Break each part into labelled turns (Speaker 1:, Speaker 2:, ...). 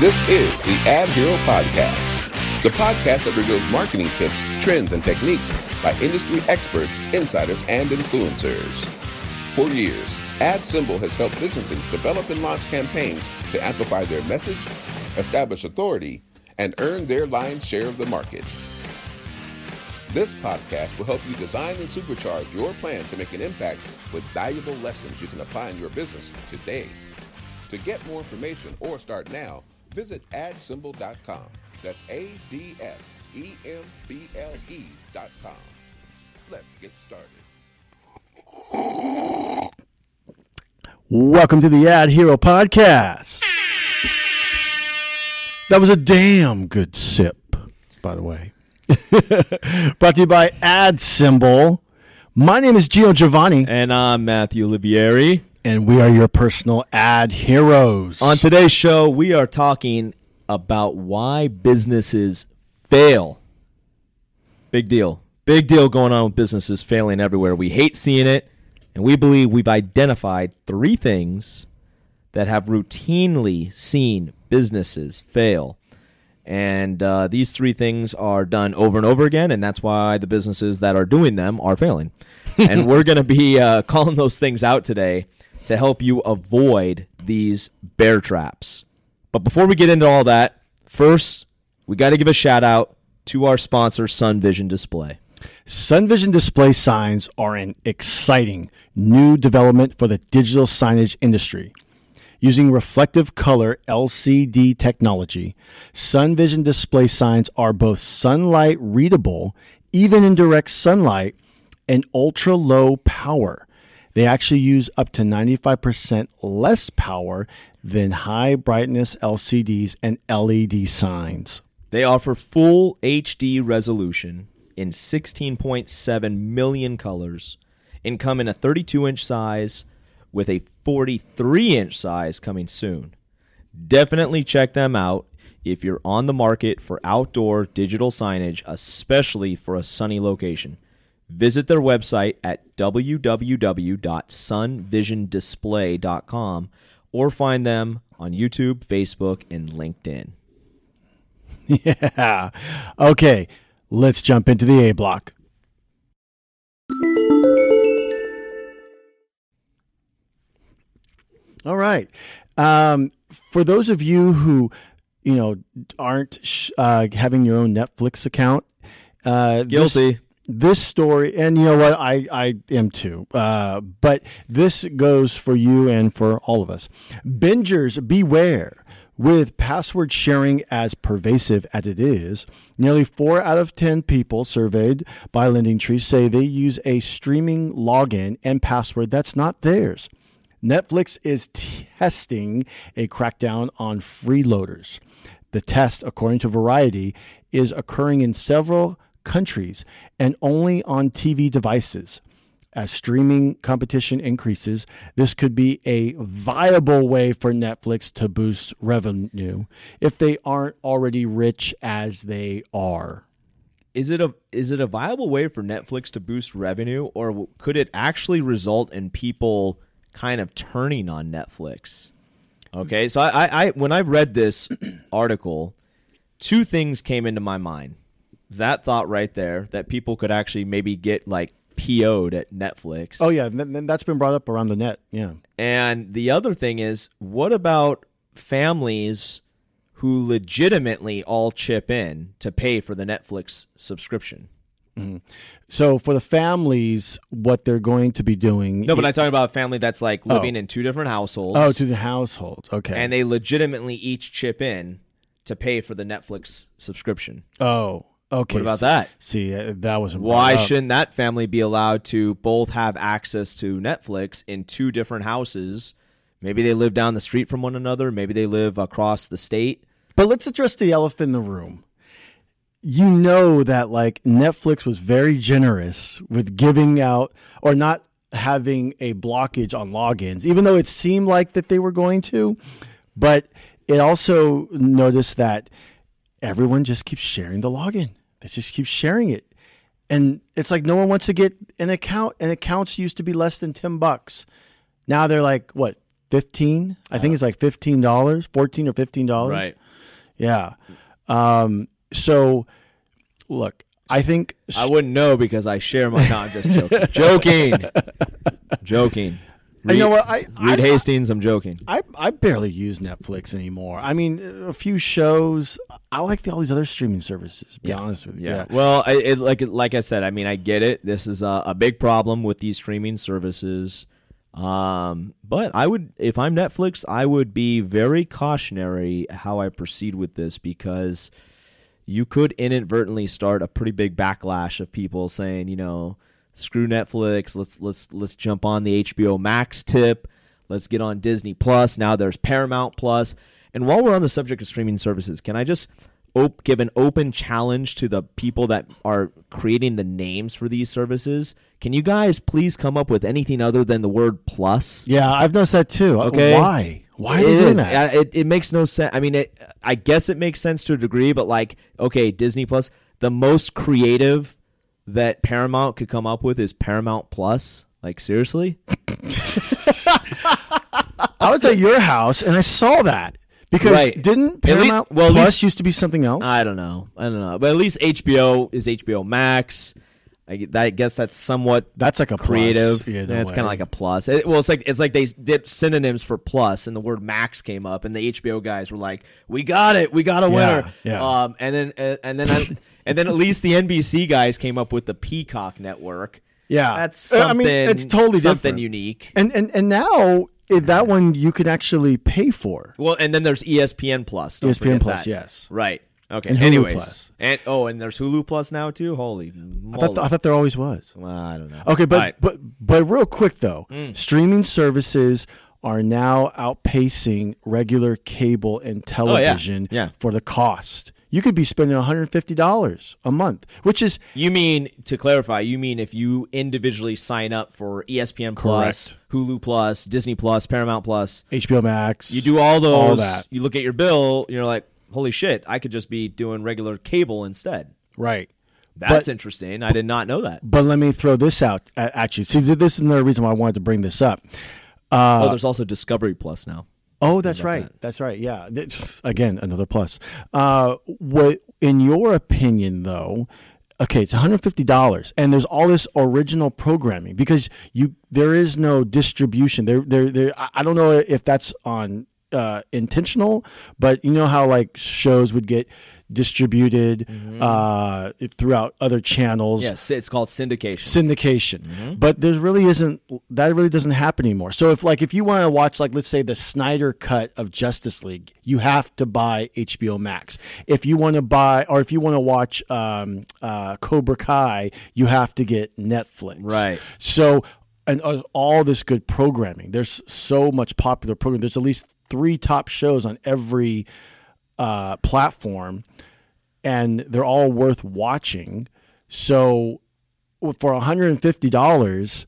Speaker 1: This is the Ad Hero Podcast, the podcast that reveals marketing tips, trends, and techniques by industry experts, insiders, and influencers. For years, AdSemble has helped businesses develop and launch campaigns to amplify their message, establish authority, and earn their lion's share of the market. This podcast will help you design and supercharge your plan to make an impact with valuable lessons you can apply in your business today. To get more information or start now, visit adsemble.com. That's A D S E M B L E.com. Let's get started.
Speaker 2: Welcome to the Ad Hero Podcast. That was a damn good sip, by the way. Brought to you by AdSemble. My name is Gio Giovanni,
Speaker 3: And I'm Matthew Livieri.
Speaker 2: And we are your personal ad heroes.
Speaker 3: On today's show, we are talking about why businesses fail. Big deal. Big deal going on with businesses failing everywhere. We hate seeing it, and we believe we've identified three things that have routinely seen businesses fail. And uh, these three things are done over and over again, and that's why the businesses that are doing them are failing. and we're going to be uh, calling those things out today to help you avoid these bear traps. But before we get into all that, first, we got to give a shout out to our sponsor, Sun Vision Display.
Speaker 2: Sun Vision display signs are an exciting new development for the digital signage industry. Using reflective color LCD technology, Sun Vision display signs are both sunlight readable, even in direct sunlight, and ultra low power. They actually use up to 95% less power than high brightness LCDs and LED signs.
Speaker 3: They offer full HD resolution in 16.7 million colors and come in a 32 inch size with a 43 inch size coming soon. Definitely check them out if you're on the market for outdoor digital signage, especially for a sunny location. Visit their website at www.sunvisiondisplay.com or find them on YouTube, Facebook, and LinkedIn.
Speaker 2: Yeah. Okay, let's jump into the A block. All right. Um, for those of you who, you know, aren't sh- uh, having your own Netflix account, uh,
Speaker 3: Guilty.
Speaker 2: this story and you know what i i am too uh, but this goes for you and for all of us. Bingers beware with password sharing as pervasive as it is. Nearly four out of ten people surveyed by LendingTree say they use a streaming login and password that's not theirs. Netflix is testing a crackdown on freeloaders. The test, according to Variety, is occurring in several countries and only on TV devices. As streaming competition increases, this could be a viable way for Netflix to boost revenue if they aren't already rich as they are.
Speaker 3: is it a is it a viable way for Netflix to boost revenue, or could it actually result in people kind of turning on Netflix? Okay, so I, I, when I read this article, two things came into my mind. That thought right there that people could actually maybe get like PO'd at Netflix.
Speaker 2: Oh, yeah, th- th- that's been brought up around the net. Yeah.
Speaker 3: And the other thing is, what about families who legitimately all chip in to pay for the Netflix subscription? Mm-hmm.
Speaker 2: So for the families, what they're going to be doing.
Speaker 3: No, but I'm talking about a family that's like oh. living in two different households.
Speaker 2: Oh, the households. Okay.
Speaker 3: and they legitimately each chip in to pay for the Netflix subscription.
Speaker 2: oh, okay.
Speaker 3: What about that?
Speaker 2: See, uh, that wasn't
Speaker 3: Why shouldn't that family be allowed to both have access to Netflix in two different houses? Maybe they live down the street from one another. Maybe they live across the state.
Speaker 2: But let's address the elephant in the room. You know that like Netflix was very generous with giving out or not having a blockage on logins, even though it seemed like that they were going to. But it also noticed that everyone just keeps sharing the login. They just keep sharing it. And it's like no one wants to get an account, and accounts used to be less than 10 bucks. Now they're like, what, fifteen. I think it's like fifteen dollars, fourteen or fifteen dollars.
Speaker 3: Right.
Speaker 2: Yeah. Um, so, look, I think
Speaker 3: I wouldn't know because I share my. No, I'm just joking. joking. joking.
Speaker 2: You know what? I
Speaker 3: Reed
Speaker 2: I,
Speaker 3: Hastings. I'm joking.
Speaker 2: I I barely use Netflix anymore. I mean, a few shows. I like the, all these other streaming services. To be honest with you.
Speaker 3: Yeah. Well, I, it, like like I said, I mean, I get it. This is a, a big problem with these streaming services. Um, but I would, if I'm Netflix, I would be very cautionary how I proceed with this because you could inadvertently start a pretty big backlash of people saying, you know, screw Netflix. Let's let's let's jump on the HBO Max tip. Let's get on Disney Plus. Now there's Paramount Plus. And while we're on the subject of streaming services, can I just op- give an open challenge to the people that are creating the names for these services? Can you guys please come up with anything other than the word plus?
Speaker 2: Yeah, I've noticed that too. Uh,
Speaker 3: Okay.
Speaker 2: Why? Why are
Speaker 3: It
Speaker 2: they doing
Speaker 3: is.
Speaker 2: that?
Speaker 3: It, it makes no sense. I mean, it, I guess it makes sense to a degree, but like, okay, Disney Plus, the most creative that Paramount could come up with is Paramount Plus. Like, seriously?
Speaker 2: I was at your house and I saw that because
Speaker 3: Right.
Speaker 2: didn't Paramount
Speaker 3: well, at
Speaker 2: Plus
Speaker 3: least-
Speaker 2: used to be something else?
Speaker 3: I don't know. I don't know. But at least HBO is HBO Max. I, I guess that's somewhat
Speaker 2: That's like a
Speaker 3: creative.
Speaker 2: Yeah,
Speaker 3: Yeah, it's kind of like a plus. It- well, it's like it's like they did synonyms for plus, and the word max came up, and the HBO guys were like, "We got it, we got a winner."
Speaker 2: yeah.
Speaker 3: Um, and then and, and then I, and then at least the NBC guys came up with the Peacock Network.
Speaker 2: Yeah.
Speaker 3: That's
Speaker 2: Uh,
Speaker 3: something.
Speaker 2: I mean, it's totally
Speaker 3: something
Speaker 2: different.
Speaker 3: unique.
Speaker 2: And and and now that one you could actually pay for.
Speaker 3: Well, and then there's ESPN Plus. Don't
Speaker 2: ESPN Plus,
Speaker 3: that.
Speaker 2: yes.
Speaker 3: Right. Okay.
Speaker 2: And Hulu
Speaker 3: Anyways,
Speaker 2: Plus.
Speaker 3: and oh, and there's Hulu Plus now too. Holy,
Speaker 2: I thought I thought there always was.
Speaker 3: well, I don't know.
Speaker 2: Okay, but
Speaker 3: All right. Mm.
Speaker 2: but but real quick though, streaming services are now outpacing regular cable and television
Speaker 3: Oh, Yeah.
Speaker 2: for the cost. You could be spending $150 a month, which is
Speaker 3: You mean to clarify? You mean if you individually sign up for ESPN Plus,
Speaker 2: Correct.
Speaker 3: Hulu Plus, Disney Plus, Paramount Plus,
Speaker 2: HBO Max.
Speaker 3: you do all those.
Speaker 2: All that.
Speaker 3: You look at your bill, you're like, holy shit! I could just be doing regular cable instead.
Speaker 2: right.
Speaker 3: That's
Speaker 2: But-
Speaker 3: interesting. I did not know that.
Speaker 2: But let me throw this out. at you. see, this is another reason why I wanted to bring this up.
Speaker 3: oh, there's also Discovery Plus now.
Speaker 2: Oh, that's right. That's right. Yeah. Again, another plus. Uh, what, in your opinion, though? Okay, it's one hundred fifty dollars, and there's all this original programming because you there is no distribution. There, there, there. I don't know if that's on uh, intentional, but you know how like shows would get distributed uh, throughout other channels?
Speaker 3: Yes, it's called syndication.
Speaker 2: syndication. But there really isn't that really doesn't happen anymore. So if like if you want to watch like let's say the snyder cut of justice league you have to buy hbo max. If you want to buy or if you want to watch um, uh, cobra kai you have to get netflix.
Speaker 3: Right.
Speaker 2: so and all this good programming there's so much popular programming there's at least three top shows on every uh, platform and they're all worth watching. So for $150,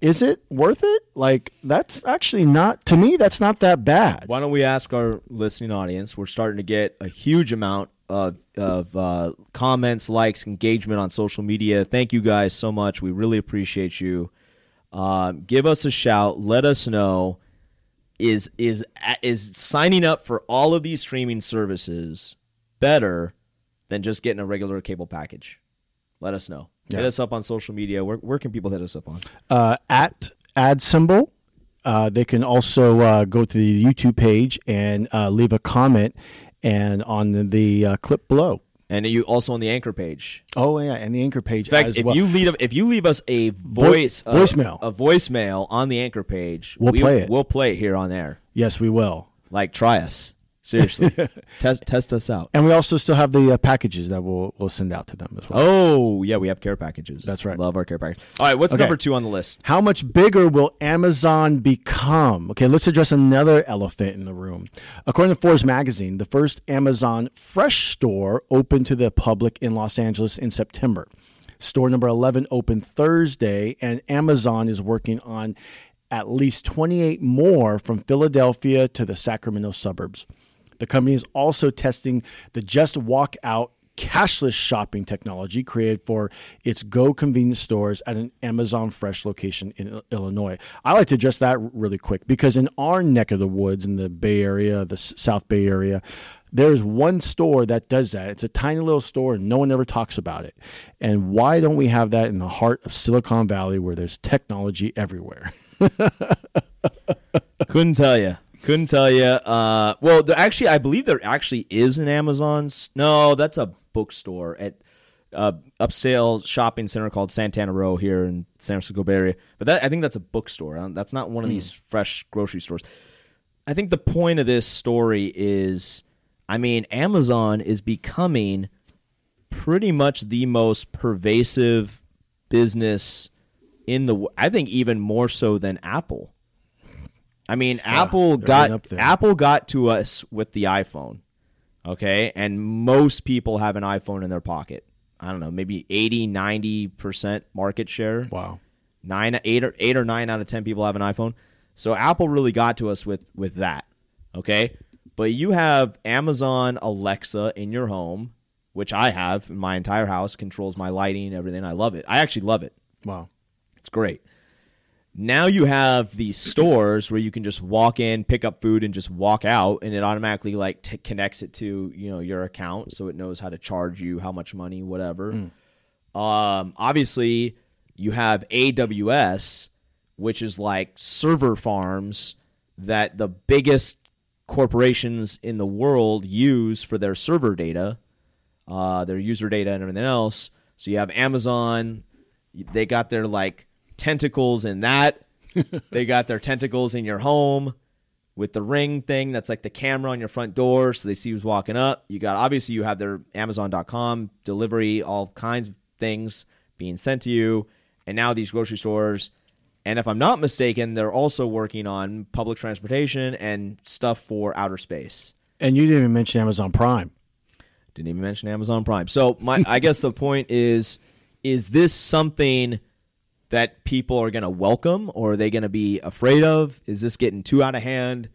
Speaker 2: is it worth it? Like that's actually not to me that's not that bad.
Speaker 3: Why don't we ask our listening audience? We're starting to get a huge amount of, of uh, comments, likes, engagement on social media. Thank you guys so much. We really appreciate you. Um, give us a shout. Let us know is is is signing up for all of these streaming services better than just getting a regular cable package? Let us know. Hit us up on social media. Where, where can people hit us up on?
Speaker 2: Uh, at AdSemble, uh, they can also uh, go to the YouTube page and uh, leave a comment and on the, the uh, clip below.
Speaker 3: And you also on the anchor page.
Speaker 2: Oh yeah, and the anchor page
Speaker 3: In fact,
Speaker 2: as
Speaker 3: if
Speaker 2: well.
Speaker 3: you leave if you leave us a voice uh,
Speaker 2: voicemail.
Speaker 3: a, voicemail on the anchor page,
Speaker 2: We'll
Speaker 3: we,
Speaker 2: play it.
Speaker 3: We'll play it here on air.
Speaker 2: yes, we will.
Speaker 3: Like, try us seriously. test test us out.
Speaker 2: And we also still have the uh, packages that we'll we'll send out to them as well.
Speaker 3: Oh yeah, we have care packages.
Speaker 2: That's right.
Speaker 3: Love our care package. All right, what's
Speaker 2: Okay.
Speaker 3: number two on the list?
Speaker 2: How much bigger will Amazon become? Okay, let's address another elephant in the room. According to Forbes magazine, the first Amazon Fresh store opened to the public in Los Angeles in September. Store number 11 opened Thursday, and Amazon is working on at least 28 more from Philadelphia to the Sacramento suburbs. The company is also testing the Just Walk Out cashless shopping technology created for its Go convenience stores at an Amazon Fresh location in Illinois. I like to address that really quick because in our neck of the woods, in the Bay Area, the South Bay Area, there's one store that does that. It's a tiny little store and no one ever talks about it. And why don't we have that in the heart of Silicon Valley where there's technology everywhere?
Speaker 3: Couldn't tell you. Couldn't tell you. Uh, well, there actually, I believe there actually is an Amazon's. No, that's a bookstore at uh, upscale shopping center called Santana Row here in San Francisco Bay Area. But that, I think that's a bookstore. That's not one of these fresh grocery stores. I think the point of this story is, I mean, Amazon is becoming pretty much the most pervasive business in the. I think even more so than Apple. I mean, Apple
Speaker 2: they're right
Speaker 3: got. Apple got to us with the iPhone. Okay? And most people have an iPhone in their pocket. I don't know, maybe 80, 90% market share.
Speaker 2: Wow.
Speaker 3: Nine, eight, or eight or nine out of ten people have an iPhone. So Apple really got to us with with that. Okay, but you have Amazon Alexa in your home, which I have in my entire house, controls my lighting, everything. I love it. I actually love it.
Speaker 2: Wow.
Speaker 3: It's great. Now you have these stores where you can just walk in, pick up food, and just walk out, and it automatically like t- connects it to you know your account, so it knows how to charge you, how much money, whatever. Um, obviously, you have AWS, which is like server farms that the biggest corporations in the world use for their server data, uh, their user data, and everything else. So you have Amazon, they got their like tentacles in that. they got their tentacles in your home with the ring thing that's like the camera on your front door so they see who's walking up. You got obviously you have their amazon.com delivery all kinds of things being sent to you and now these grocery stores and if I'm not mistaken they're also working on public transportation and stuff for outer space.
Speaker 2: And you didn't even mention Amazon Prime.
Speaker 3: Didn't even mention Amazon Prime. So my I guess the point is is this something that people are going to welcome or are they going to be afraid of? Is this getting too out of hand?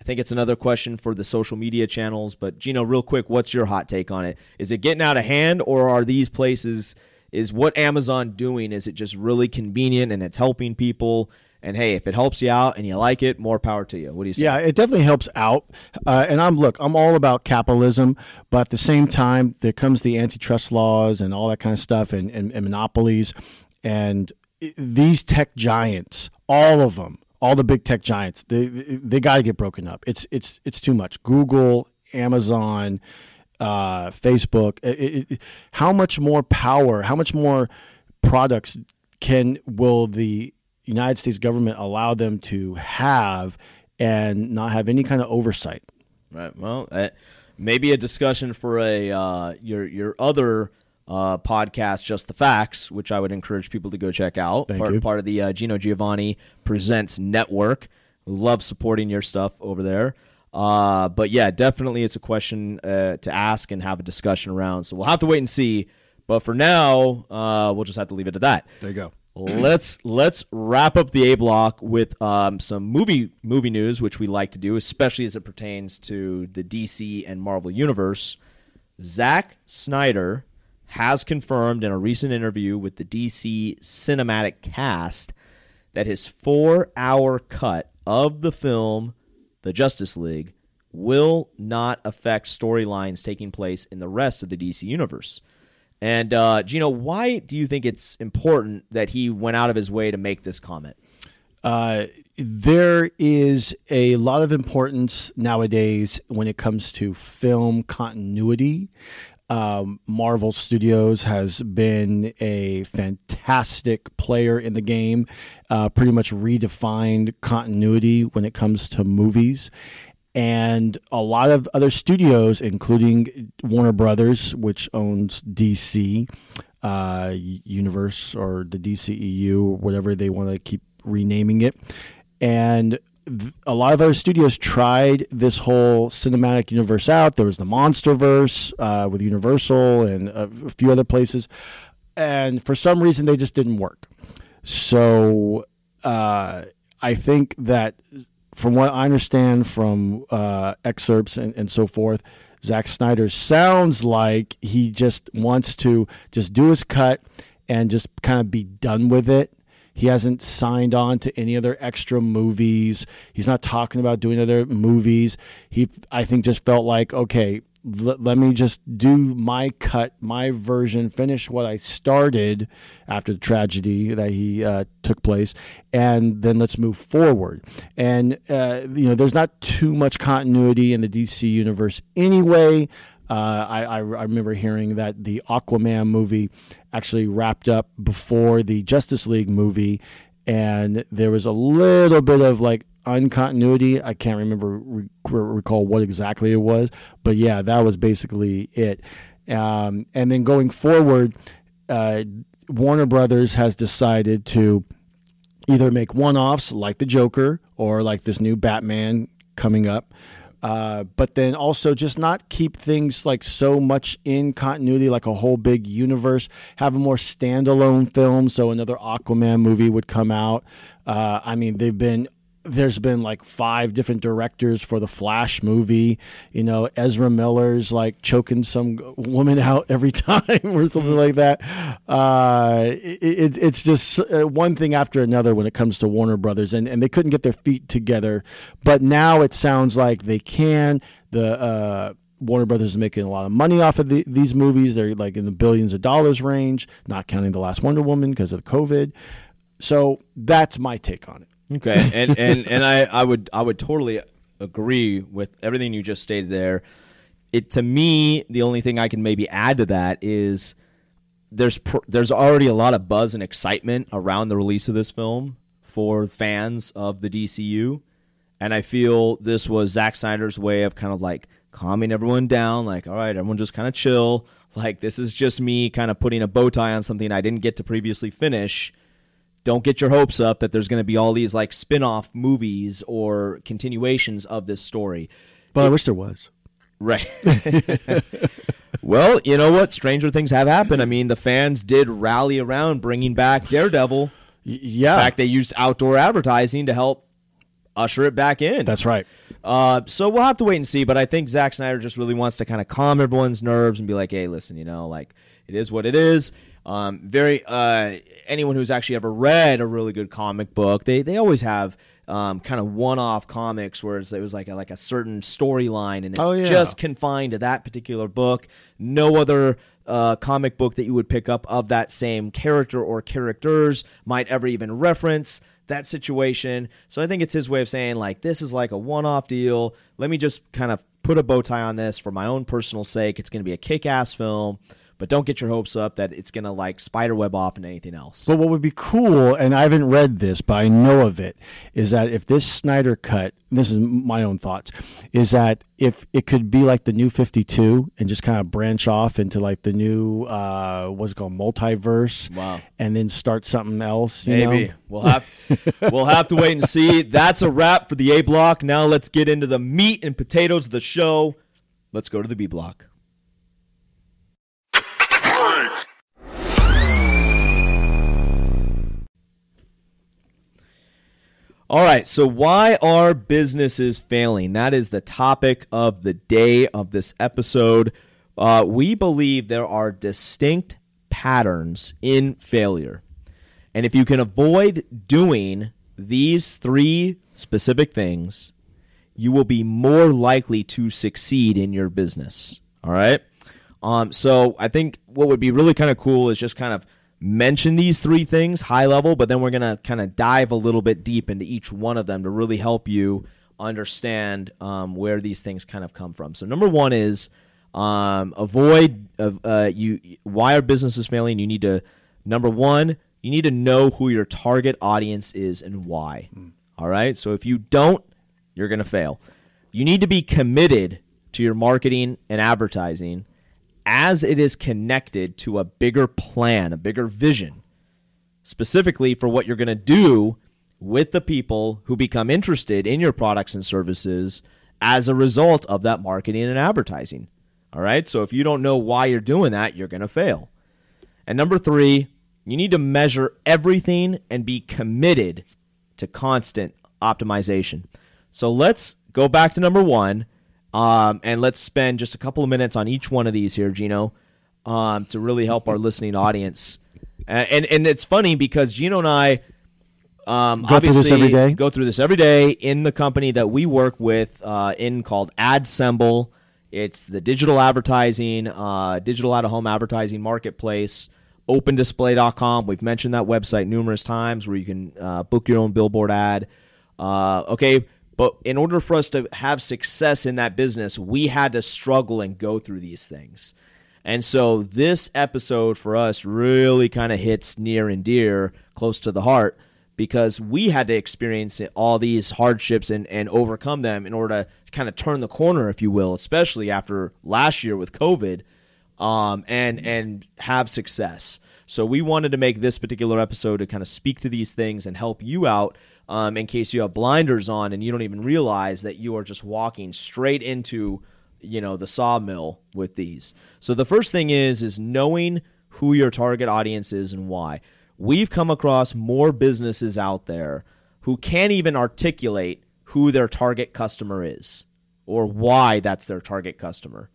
Speaker 3: I think it's another question for the social media channels, but Gino, real quick, what's your hot take on it? Is it getting out of hand or are these places is what Amazon doing is it just really convenient and it's helping people and hey, if it helps you out and you like it, more power to you. What do you say?
Speaker 2: Yeah, it definitely helps out. Uh, and I'm look, I'm all about capitalism, but at the same time, there comes the antitrust laws and all that kind of stuff, and, and, and monopolies, and these tech giants, all of them, all the big tech giants, they they got to get broken up. It's it's it's too much. Google, Amazon, uh, Facebook. It, it, how much more power? How much more products can will the United States government allow them to have and not have any kind of oversight?
Speaker 3: Right. Well, uh, maybe a discussion for a uh, your your other uh, podcast, just the facts, which I would encourage people to go check out.
Speaker 2: Thank
Speaker 3: part,
Speaker 2: you.
Speaker 3: part of the uh, Gino Giovanni Presents Network. Love supporting your stuff over there. Uh, but yeah, definitely, it's a question uh, to ask and have a discussion around. So we'll have to wait and see. But for now, uh, we'll just have to leave it at that
Speaker 2: There you go.
Speaker 3: let's let's wrap up the A block with um, some movie movie news, which we like to do, especially as it pertains to the DC and Marvel universe. Zack Snyder has confirmed in a recent interview with the DC cinematic cast that his four-hour cut of the film, The Justice League, will not affect storylines taking place in the rest of the DC universe. And uh, Gino, why do you think it's important that he went out of his way to make this comment?
Speaker 2: Uh, there is a lot of importance nowadays when it comes to film continuity. Um, Marvel Studios has been a fantastic player in the game, uh, pretty much redefined continuity when it comes to movies. And a lot of other studios, including Warner Brothers, which owns DC, uh, Universe, or the DCEU, whatever they want to keep renaming it. And a lot of other studios tried this whole cinematic universe out. There was the MonsterVerse uh, with Universal and a, few other places, and for some reason they just didn't work. So uh, I think that, from what I understand from uh, excerpts and, and so forth, Zack Snyder sounds like he just wants to just do his cut and just kind of be done with it. He hasn't signed on to any other extra movies. He's not talking about doing other movies. He, I think, just felt like, okay, let, let me just do my cut, my version, finish what I started after the tragedy that he uh, took place, and then let's move forward. And uh, you know, there's not too much continuity in the DC universe anyway. Uh, I, I, I remember hearing that the Aquaman movie actually wrapped up before the Justice League movie, and there was a little bit of like uncontinuity. I can't remember re- recall what exactly it was, but yeah, that was basically it. Um, and then going forward, uh, Warner Brothers has decided to either make one-offs like the Joker or like this new Batman coming up. Uh, but then also just not keep things like so much in continuity, like a whole big universe. Have a more standalone film, so another Aquaman movie would come out. Uh, I mean, they've been there's been like five different directors for the Flash movie. You know, Ezra Miller's like choking some woman out every time or something like that. Uh, it, it's just uh, one thing after another when it comes to Warner Brothers, and, and they couldn't get their feet together. But now it sounds like they can. The uh, Warner Brothers is making a lot of money off of the, these movies. They're like in the billions of dollars range, not counting the last Wonder Woman because of COVID. So that's my take on it.
Speaker 3: Okay, and and and I I would I would totally agree with everything you just stated there. It to me, the only thing I can maybe add to that is there's pr- there's already a lot of buzz and excitement around the release of this film for fans of the DCU, and I feel this was Zack Snyder's way of kind of like calming everyone down. Like, all right, everyone just kind of chill. Like, this is just me kind of putting a bow tie on something I didn't get to previously finish don't get your hopes up that there's going to be all these like spin-off movies or continuations of this story.
Speaker 2: But it, I wish there was.
Speaker 3: Right. well, you know what? Stranger things have happened. I mean, the fans did rally around bringing back Daredevil.
Speaker 2: yeah.
Speaker 3: In fact, they used outdoor advertising to help usher it back in.
Speaker 2: That's right.
Speaker 3: Uh, so we'll have to wait and see. But I think Zack Snyder just really wants to kind of calm everyone's nerves and be like, hey, listen, you know, like it is what it is. Um, very uh, anyone who's actually ever read a really good comic book, they they always have um, kind of one-off comics where it was like a, like a certain storyline and it's
Speaker 2: oh, yeah.
Speaker 3: just confined to that particular book. No other uh, comic book that you would pick up of that same character or characters might ever even reference that situation. So I think it's his way of saying like this is like a one-off deal. Let me just kind of put a bow tie on this for my own personal sake. It's going to be a kick-ass film but don't get your hopes up that it's gonna like spiderweb off into anything else.
Speaker 2: But what would be cool, and I haven't read this, but I know of it, is that if this Snyder cut, this is my own thoughts, is that if it could be like the new Fifty Two and just kind of branch off into like the new uh, what's it called multiverse,
Speaker 3: wow,
Speaker 2: and then start something else.
Speaker 3: Maybe
Speaker 2: know?
Speaker 3: we'll have we'll have to wait and see. That's a wrap for the A block. Now let's get into the meat and potatoes of the show. Let's go to the B block. All right, so why are businesses failing? That is the topic of the day of this episode. Uh, we believe there are distinct patterns in failure. And if you can avoid doing these three specific things, you will be more likely to succeed in your business. All right? Um, so I think what would be really kind of cool is just kind of mention these three things high level, but then we're going to kind of dive a little bit deep into each one of them to really help you understand um, where these things kind of come from. So number one is um, avoid uh, uh, you. Why are businesses failing? You need to number one, you need to know who your target audience is and why. Mm. All right. So if you don't, you're going to fail. You need to be committed to your marketing and advertising as it is connected to a bigger plan, a bigger vision, specifically for what you're going to do with the people who become interested in your products and services as a result of that marketing and advertising. All right. So if you don't know why you're doing that, you're going to fail. And number three, you need to measure everything and be committed to constant optimization. So let's go back to number one Um, and let's spend just a couple of minutes on each one of these here, Gino, um, to really help our listening audience. And, and and it's funny because Gino and I um,
Speaker 2: Go through this every day?
Speaker 3: Go through this every day in the company that we work with uh, in called AdSemble. It's the digital advertising, uh, digital out of home advertising marketplace. OpenDisplay.com. We've mentioned that website numerous times where you can uh, book your own billboard ad. Uh, okay, but in order for us to have success in that business, we had to struggle and go through these things. And so this episode for us really kind of hits near and dear, close to the heart, because we had to experience all these hardships and, and overcome them in order to kind of turn the corner, if you will, especially after last year with COVID, um, and and have success. So we wanted to make this particular episode to kind of speak to these things and help you out um, in case you have blinders on and you don't even realize that you are just walking straight into you know the sawmill with these. So the first thing is is knowing who your target audience is and why. We've come across more businesses out there who can't even articulate who their target customer is or why that's their target customer.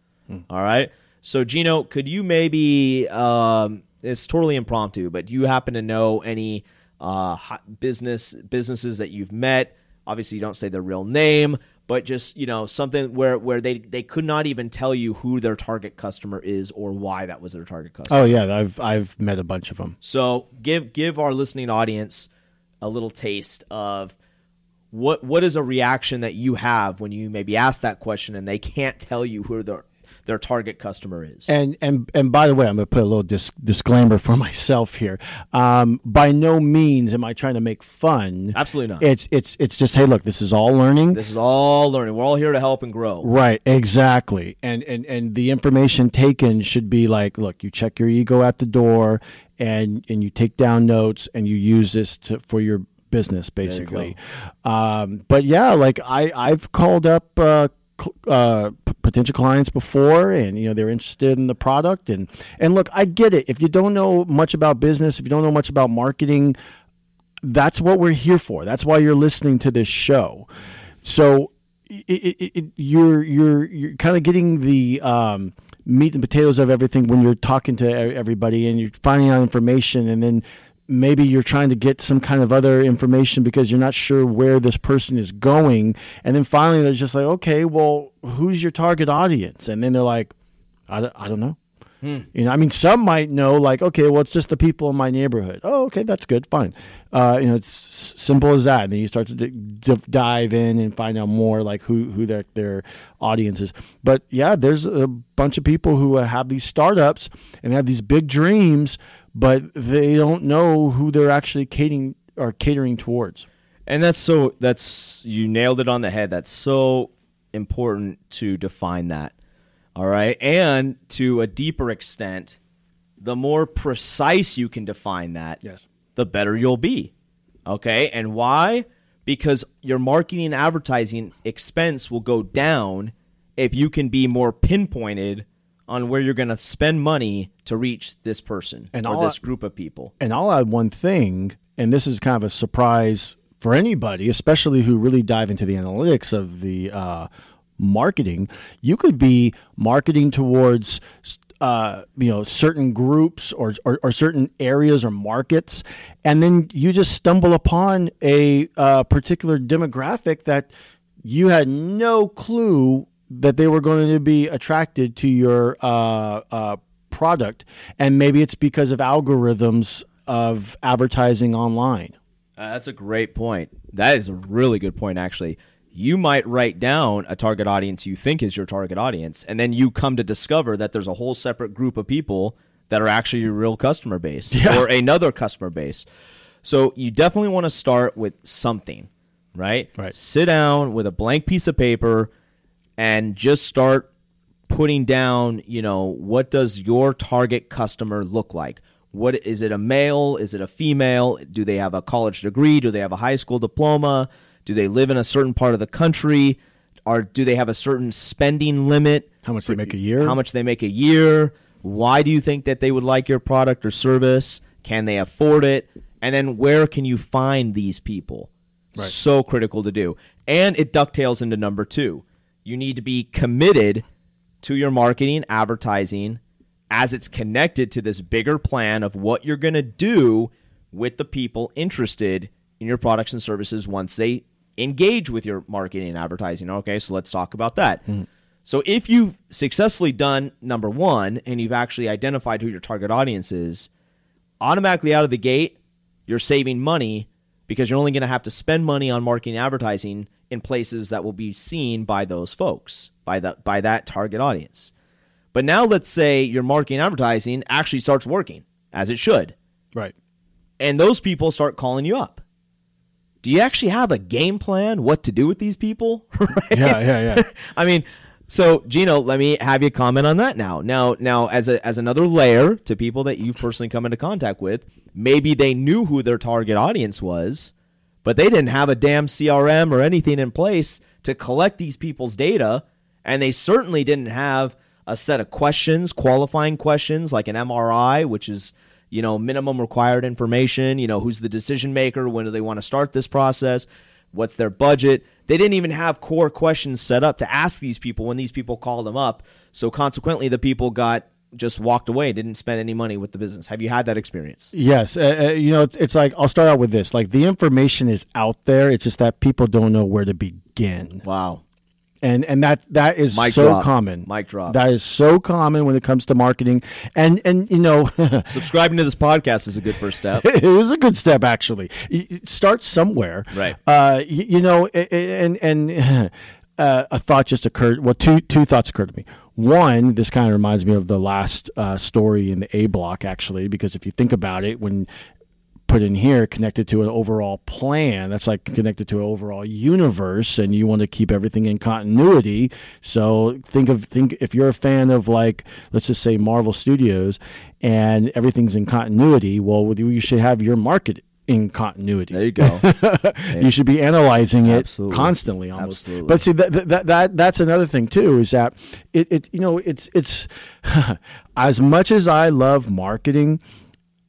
Speaker 3: All right. So Gino, could you maybe um, it's totally impromptu, but do you happen to know any uh, hot business businesses that you've met? Obviously, you don't say their real name, but just you know something where where they they could not even tell you who their target customer is or why that was their target customer.
Speaker 2: Oh yeah, I've I've met a bunch of them.
Speaker 3: So give give our listening audience a little taste of what what is a reaction that you have when you maybe ask that question and they can't tell you who their their target customer is.
Speaker 2: And and and by the way, I'm going to put a little dis- disclaimer for myself here. Um, by no means am I trying to make fun.
Speaker 3: Absolutely not.
Speaker 2: It's it's it's just hey, look, this is all learning.
Speaker 3: this is all learning. We're all here to help and grow.
Speaker 2: Right, exactly. And and and the information taken should be like, look, you check your ego at the door and and you take down notes and you use this to for your business basically. Um, but yeah, like I I've called up uh, uh, p- potential clients before and you know they're interested in the product and and look, I get it. If you don't know much about business, if you don't know much about marketing, that's what we're here for. That's why you're listening to this show. So it, it, it, you're you're you're kind of getting the um, meat and potatoes of everything when you're talking to everybody and you're finding out information, and then maybe you're trying to get some kind of other information because you're not sure where this person is going, and then finally they're just like, okay, well, who's your target audience? And then they're like, I, I don't know. You know, I mean, some might know, like, okay, well, it's just the people in my neighborhood. Oh, okay, that's good, fine. Uh, you know, it's simple as that. And then you start to d- d- dive in and find out more, like who who their their audience is. But yeah, there's a bunch of people who uh, have these startups and have these big dreams, but they don't know who they're actually catering or catering towards.
Speaker 3: And that's so that's you nailed it on the head. That's so important to define that. All right? And to a deeper extent, the more precise you can define that,
Speaker 2: Yes.
Speaker 3: the better you'll be. Okay? And why? Because your marketing and advertising expense will go down if you can be more pinpointed on where you're going to spend money to reach this person
Speaker 2: And
Speaker 3: or this
Speaker 2: I-
Speaker 3: group of people.
Speaker 2: And I'll add one thing, and this is kind of a surprise for anybody, especially who really dive into the analytics of the uh, marketing. You could be marketing towards. Uh, you know certain groups or, or, or certain areas or markets and then you just stumble upon a uh, particular demographic that you had no clue that they were going to be attracted to your uh, uh, product, and maybe it's because of algorithms of advertising online.
Speaker 3: Uh, that's a great point. That is a really good point, actually. You might write down a target audience you think is your target audience, and then you come to discover that there's a whole separate group of people that are actually your real customer base
Speaker 2: Yeah.
Speaker 3: or another customer base. So you definitely want to start with something, right?
Speaker 2: Right.
Speaker 3: Sit down with a blank piece of paper and just start putting down, you know, what does your target customer look like? What is it a male? Is it a female? Do they have a college degree? Do they have a high school diploma? Do they live in a certain part of the country? Or do they have a certain spending limit?
Speaker 2: How much they make a year?
Speaker 3: How much they make a year? Why do you think that they would like your product or service? Can they afford it? And then where can you find these people? So critical to do. And it ducktails into number two. you need to be committed to your marketing, advertising, as it's connected to this bigger plan of what you're going to do with the people interested in your products and services once they engage with your marketing and advertising. Okay, so let's talk about that. Mm-hmm. So if you've successfully done number one and you've actually identified who your target audience is, automatically out of the gate, you're saving money because you're only going to have to spend money on marketing and advertising in places that will be seen by those folks, by that by that target audience. But now let's say your marketing and advertising actually starts working as it should,
Speaker 2: Right.
Speaker 3: and those people start calling you up. Do you actually have a game plan what to do with these people? Right?
Speaker 2: Yeah, yeah, yeah.
Speaker 3: I mean, so Gino, let me have you comment on that now. Now, now as a as another layer to people that you've personally come into contact with, maybe they knew who their target audience was, but they didn't have a damn CRM or anything in place to collect these people's data, and they certainly didn't have a set of questions, qualifying questions like an MRI, which is you know minimum required information. You know who's the decision maker, when do they want to start this process, what's their budget. They didn't even have core questions set up to ask these people when these people called them up. So consequently, the people got just walked away, didn't spend any money with the business. Have you had that experience?
Speaker 2: Yes, uh, uh, you know, it's, it's like I'll start out with this. Like the information is out there. It's just that people don't know where to begin,
Speaker 3: Wow.
Speaker 2: And and that that is
Speaker 3: Mic
Speaker 2: so
Speaker 3: drop.
Speaker 2: common.
Speaker 3: Mic drop.
Speaker 2: That is so common when it comes to marketing, and and you know.
Speaker 3: Subscribing to this podcast is a good first step.
Speaker 2: it is a good step actually start somewhere
Speaker 3: Right.
Speaker 2: uh y- you know and and uh, a thought just occurred well two two thoughts occurred to me one this kind of reminds me of the last uh, story in the a block actually because if you think about it when put in here connected to an overall plan that's like connected to an overall universe and you want to keep everything in continuity so think of think if you're a fan of like let's just say marvel studios and everything's in continuity well you should have your market in continuity
Speaker 3: There you go.
Speaker 2: you should be analyzing it
Speaker 3: Absolutely.
Speaker 2: constantly almost
Speaker 3: Absolutely.
Speaker 2: but see that, that that that's another thing too is that it, it you know it's it's as much as i love marketing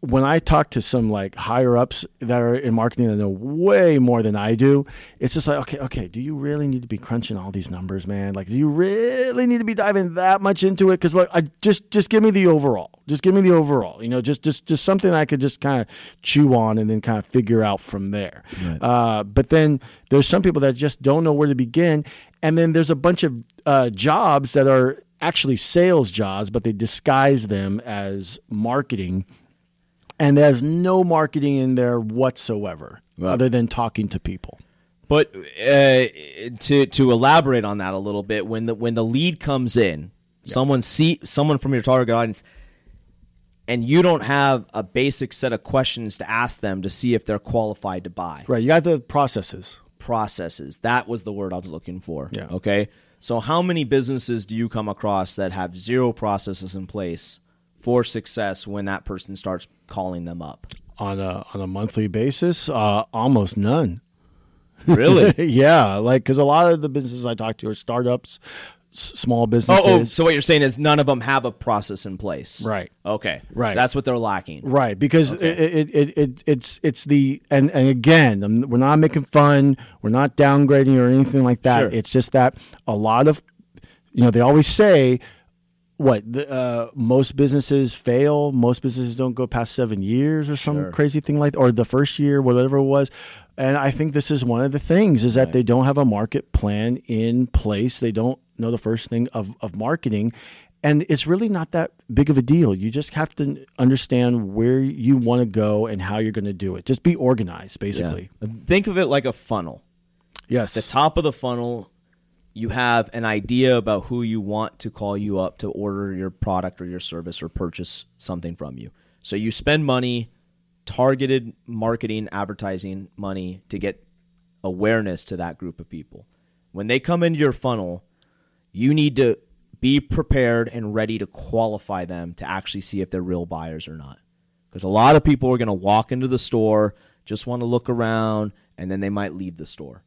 Speaker 2: when I talk to some like higher ups that are in marketing that know way more than I do, it's just like, okay, okay, do you really need to be crunching all these numbers, man? Like, do you really need to be diving that much into it? Because look, I just just give me the overall, just give me the overall, you know, just just just something I could just kind of chew on and then kind of figure out from there. Uh, but then there's some people that just don't know where to begin, and then there's a bunch of uh, jobs that are actually sales jobs, but they disguise them as marketing and there's no marketing in there whatsoever other than talking to people
Speaker 3: But uh, to to elaborate on that a little bit, when the when the lead comes in, someone see someone from your target audience, and you don't have a basic set of questions to ask them to see if they're qualified to buy.
Speaker 2: right you got the processes
Speaker 3: Processes. That was the word I was looking for.
Speaker 2: Yeah.
Speaker 3: Okay. So how many businesses do you come across that have zero processes in place for success when that person starts calling them up?
Speaker 2: on a on a monthly basis uh, almost none
Speaker 3: Really?
Speaker 2: yeah like because a lot of the businesses i talk to are startups s- small
Speaker 3: Oh,
Speaker 2: businesses
Speaker 3: oh, so what you're saying is none of them have a process in place.
Speaker 2: right
Speaker 3: Okay.
Speaker 2: Right.
Speaker 3: That's what they're lacking.
Speaker 2: Right, because it, it, it, it it's it's the and and again, we're not making fun, we're not downgrading or anything like that.
Speaker 3: Sure.
Speaker 2: It's just that a lot of, you know, they always say, what the, uh, most businesses fail, most businesses don't go past seven years or some
Speaker 3: Sure.
Speaker 2: crazy thing like, or the first year, whatever it was. And I think this is one of the things is that they don't have a market plan in place. They don't know the first thing of of marketing and it's really not that big of a deal. You just have to understand where you want to go and how you're going to do it. Just be organized, basically.
Speaker 3: Think of it like a funnel.
Speaker 2: Yes.
Speaker 3: The top of the funnel, you have an idea about who you want to call you up to order your product or your service or purchase something from you. So you spend money, targeted marketing, advertising money to get awareness to that group of people. When they come into your funnel, you need to be prepared and ready to qualify them to actually see if they're real buyers or not. Because a lot of people are going to walk into the store, just want to look around, and then they might leave the store.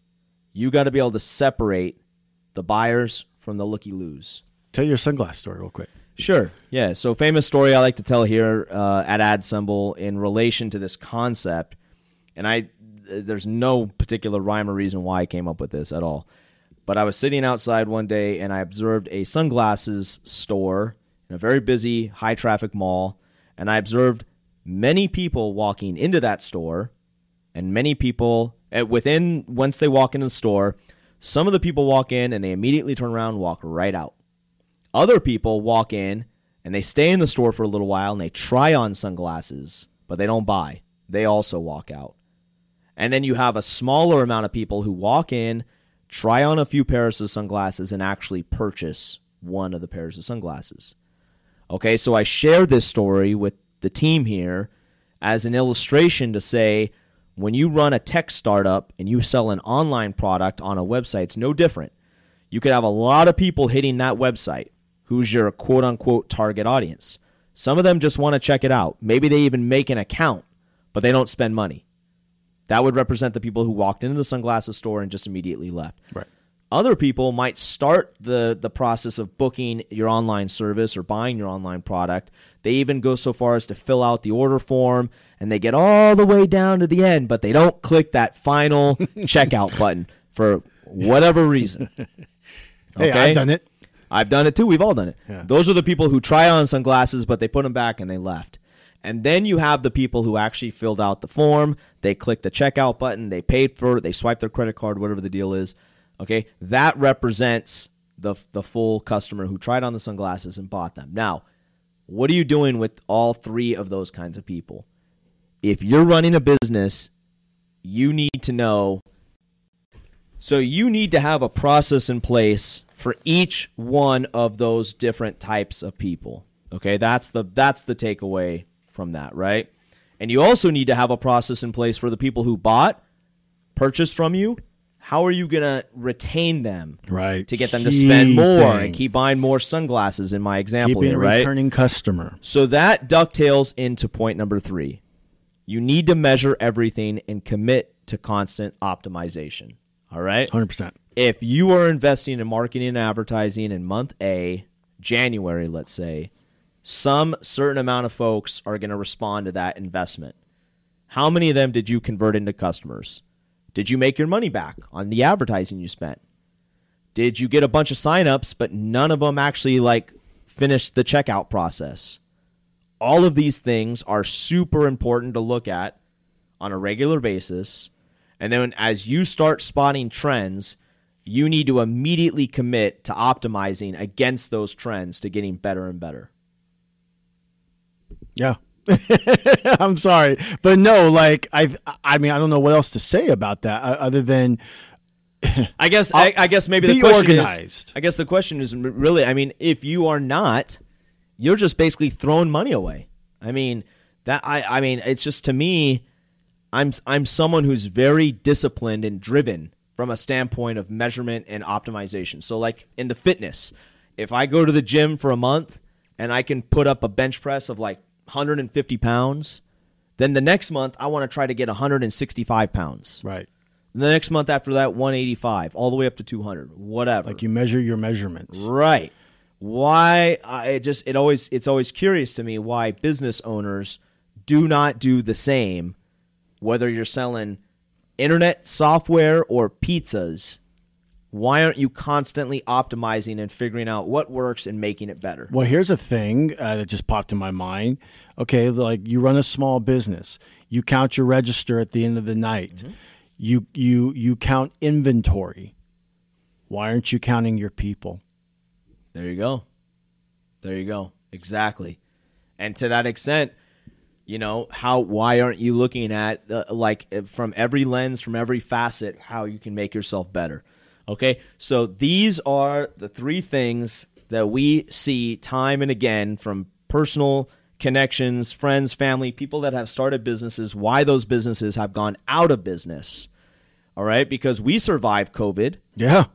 Speaker 3: You got to be able to separate the buyers from the looky loos.
Speaker 2: Tell your sunglass story real quick.
Speaker 3: Sure. Yeah. So, famous story I like to tell here uh, at AdSemble in relation to this concept, and I there's no particular rhyme or reason why I came up with this at all. But I was sitting outside one day and I observed a sunglasses store in a very busy, high traffic mall. And I observed many people walking into that store and many people eh, within, once they walk into the store, some of the people walk in and they immediately turn around walk right out. Other people walk in and they stay in the store for a little while and they try on sunglasses, but they don't buy. They also walk out. And then you have a smaller amount of people who walk in, try on a few pairs of sunglasses, and actually purchase one of the pairs of sunglasses. Okay, so I share this story with the team here as an illustration to say when you run a tech startup and you sell an online product on a website, it's no different. You could have a lot of people hitting that website who's your quote unquote target audience. Some of them just want to check it out. Maybe they even make an account, but they don't spend money. That would represent the people who walked into the sunglasses store and just immediately left.
Speaker 2: Right.
Speaker 3: Other people might start the the process of booking your online service or buying your online product. They even go so far as to fill out the order form and they get all the way down to the end, but they don't click that final checkout button for whatever reason.
Speaker 2: Hey, I've done it.
Speaker 3: I've done it too. We've all done it.
Speaker 2: Yeah.
Speaker 3: Those are the people who try on sunglasses, but they put them back and they left. And then you have the people who actually filled out the form. They click the checkout button. They paid for it. They swipe their credit card, whatever the deal is. Okay, that represents the the full customer who tried on the sunglasses and bought them. Now, what are you doing with all three of those kinds of people? If you're running a business, you need to know so you need to have a process in place for each one of those different types of people. Okay? That's the that's the takeaway from that, right? And you also need to have a process in place for the people who bought, purchased from you. How are you going to retain them
Speaker 2: Right.
Speaker 3: to get them to spend more
Speaker 2: thing.
Speaker 3: and keep buying more sunglasses in my example
Speaker 2: Keeping
Speaker 3: here, right?
Speaker 2: returning customer.
Speaker 3: So that ducktails into point number three. You need to measure everything and commit to constant optimization. All right.
Speaker 2: 100%.
Speaker 3: If you are investing in marketing and advertising in month A, January, let's say, some certain amount of folks are going to respond to that investment. How many of them did you convert into customers? Did you make your money back on the advertising you spent? Did you get a bunch of signups, but none of them actually like finished the checkout process? All of these things are super important to look at on a regular basis. And then as you start spotting trends, you need to immediately commit to optimizing against those trends to getting better and better.
Speaker 2: Yeah. I'm sorry, but no, like I, I mean, I don't know what else to say about that other than
Speaker 3: I guess I, I guess maybe the question
Speaker 2: organized.
Speaker 3: is I guess the question is really I mean if you are not you're just basically throwing money away. I mean that I I mean it's just to me I'm I'm someone who's very disciplined and driven from a standpoint of measurement and optimization. So like in the fitness, if I go to the gym for a month and I can put up a bench press of like 150 pounds, then the next month I want to try to get 165 pounds.
Speaker 2: right,
Speaker 3: The next month after that, 185, all the way up to 200, whatever.
Speaker 2: like you measure your measurements.
Speaker 3: right? Why? I it just it always it's always curious to me why business owners do not do the same, whether you're selling internet software or pizzas. Why aren't you constantly optimizing and figuring out what works and making it better?
Speaker 2: Well, here's a thing uh, that just popped in my mind. Okay, like you run a small business, you count your register at the end of the night. You you you count inventory. Why aren't you counting your people?
Speaker 3: There you go. There you go. Exactly. And to that extent, you know, how why aren't you looking at uh, like uh, from every lens, from every facet how you can make yourself better? Okay? So these are the three things that we see time and again from personal connections, friends, family, people that have started businesses, why those businesses have gone out of business. All right? Because we survived COVID.
Speaker 2: Yeah,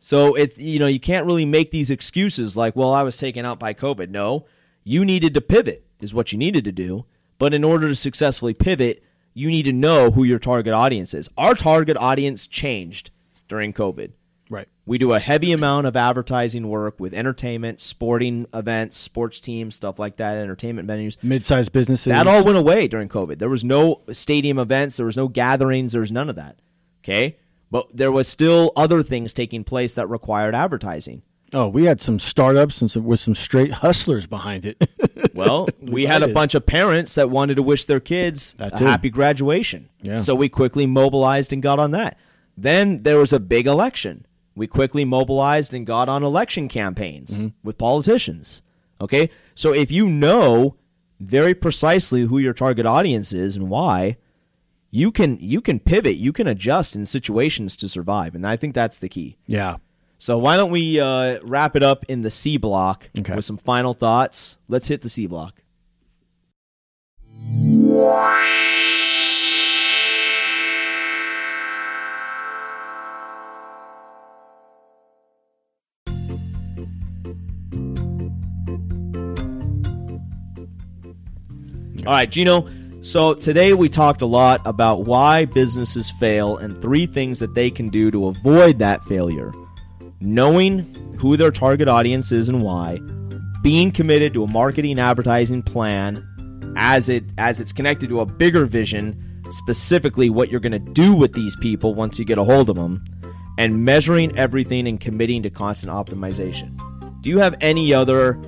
Speaker 3: So it's you know you can't really make these excuses like, well, I was taken out by COVID. No, you needed to pivot is what you needed to do. But in order to successfully pivot, you need to know who your target audience is. Our target audience changed during COVID.
Speaker 2: right.
Speaker 3: We do a heavy amount of advertising work with entertainment, sporting events, sports teams, stuff like that, entertainment venues.
Speaker 2: Mid-sized businesses.
Speaker 3: That all went away during COVID. There was no stadium events, there was no gatherings, there was none of that. Okay? but there was still other things taking place that required advertising.
Speaker 2: Oh, we had some startups and some, with some straight hustlers behind it.
Speaker 3: Well, we had a bunch of parents that wanted to wish their kids
Speaker 2: That
Speaker 3: a
Speaker 2: too.
Speaker 3: happy graduation.
Speaker 2: Yeah.
Speaker 3: So we quickly mobilized and got on that. Then there was a big election. We quickly mobilized and got on election campaigns
Speaker 2: Mm-hmm.
Speaker 3: with politicians. Okay? So if you know very precisely who your target audience is and why, you can you can pivot, you can adjust in situations to survive, and I think that's the key.
Speaker 2: yeah.
Speaker 3: So why don't we uh, wrap it up in the C block
Speaker 2: Okay.
Speaker 3: with some final thoughts? Let's hit the C block. All right, Gino. So today we talked a lot about why businesses fail and three things that they can do to avoid that failure. Knowing who their target audience is and why, being committed to a marketing advertising plan as it as it's connected to a bigger vision, specifically what you're going to do with these people once you get a hold of them, and measuring everything and committing to constant optimization. Do you have any other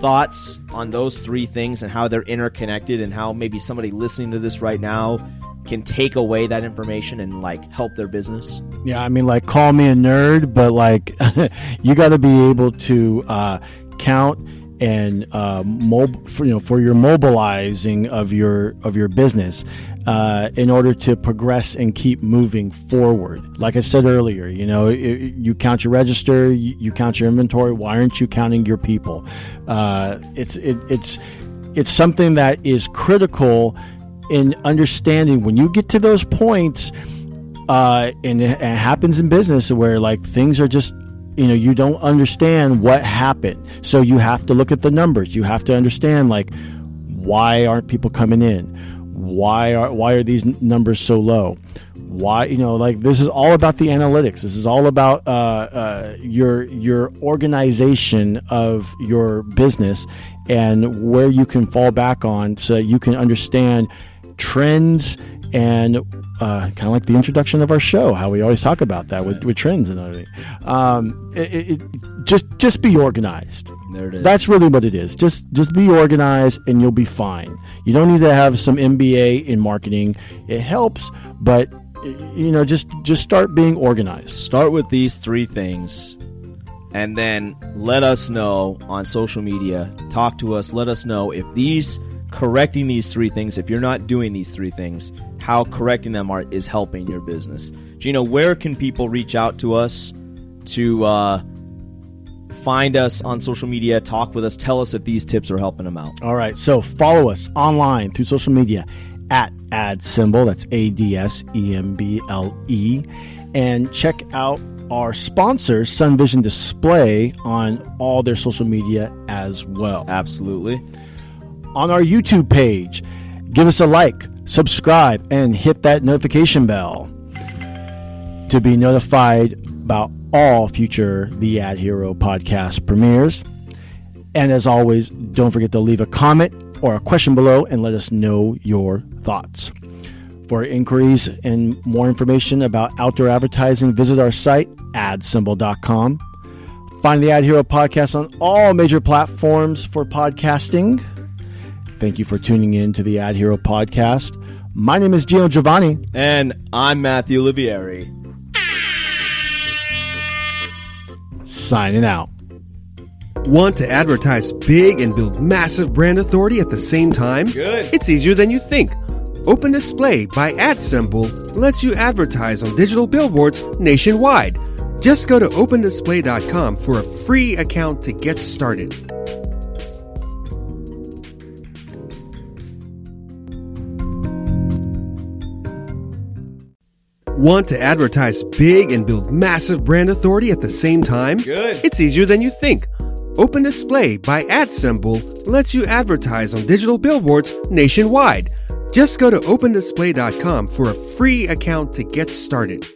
Speaker 3: thoughts on those three things and how they're interconnected and how maybe somebody listening to this right now can take away that information and like help their business?
Speaker 2: Yeah, I mean, like, call me a nerd, but like, you got to be able to uh, count and uh, mob- for, you know for your mobilizing of your of your business uh, in order to progress and keep moving forward. Like I said earlier, you know, i- i- you count your register, you, you count your inventory. Why aren't you counting your people? Uh, it's it, it's it's something that is critical in understanding when you get to those points uh, and it, it happens in business where like things are just you know you don't understand what happened. So you have to look at the numbers. You have to understand like why aren't people coming in? Why are why are these numbers so low? Why you know like this is all about the analytics. This is all about uh, uh, your your organization of your business and where you can fall back on so that you can understand trends and uh, kind of like the introduction of our show, how we always talk about that with, with trends and everything. Um, it, it, just just be organized.
Speaker 3: There it is.
Speaker 2: That's really what it is. Just just be organized and you'll be fine. You don't need to have some MBA in marketing. It helps, but you know, just just start being organized.
Speaker 3: Start with these three things and then let us know on social media. Talk to us. Let us know if these correcting these three things, if you're not doing these three things, how correcting them are is helping your business. Gino, where can people reach out to us to uh, find us on social media, talk with us, tell us if these tips are helping them out?
Speaker 2: All right. So follow us online through social media at AdSemble. That's A D S E M B L E. And check out our sponsor, Sun Vision Display, on all their social media as well.
Speaker 3: Absolutely.
Speaker 2: On our YouTube page, give us a like, subscribe, and hit that notification bell to be notified about all future The AdHero podcast premieres. And as always, don't forget to leave a comment or a question below and let us know your thoughts. For inquiries and more information about outdoor advertising, visit our site, adsemble.com. Find the AdHero podcast on all major platforms for podcasting. Thank you for tuning in to the AdHero podcast. My name is Gino Giovanni.
Speaker 3: And I'm Matthew Olivieri.
Speaker 2: Signing out.
Speaker 4: Want to advertise big and build massive brand authority at the same time?
Speaker 3: Good.
Speaker 4: It's easier than you think. Open Display by AdSemble lets you advertise on digital billboards nationwide. Just go to opendisplay.com for a free account to get started. Want to advertise big and build massive brand authority at the same time?
Speaker 3: Good.
Speaker 4: It's easier than you think. Open Display by AdSemble lets you advertise on digital billboards nationwide. Just go to opendisplay.com for a free account to get started.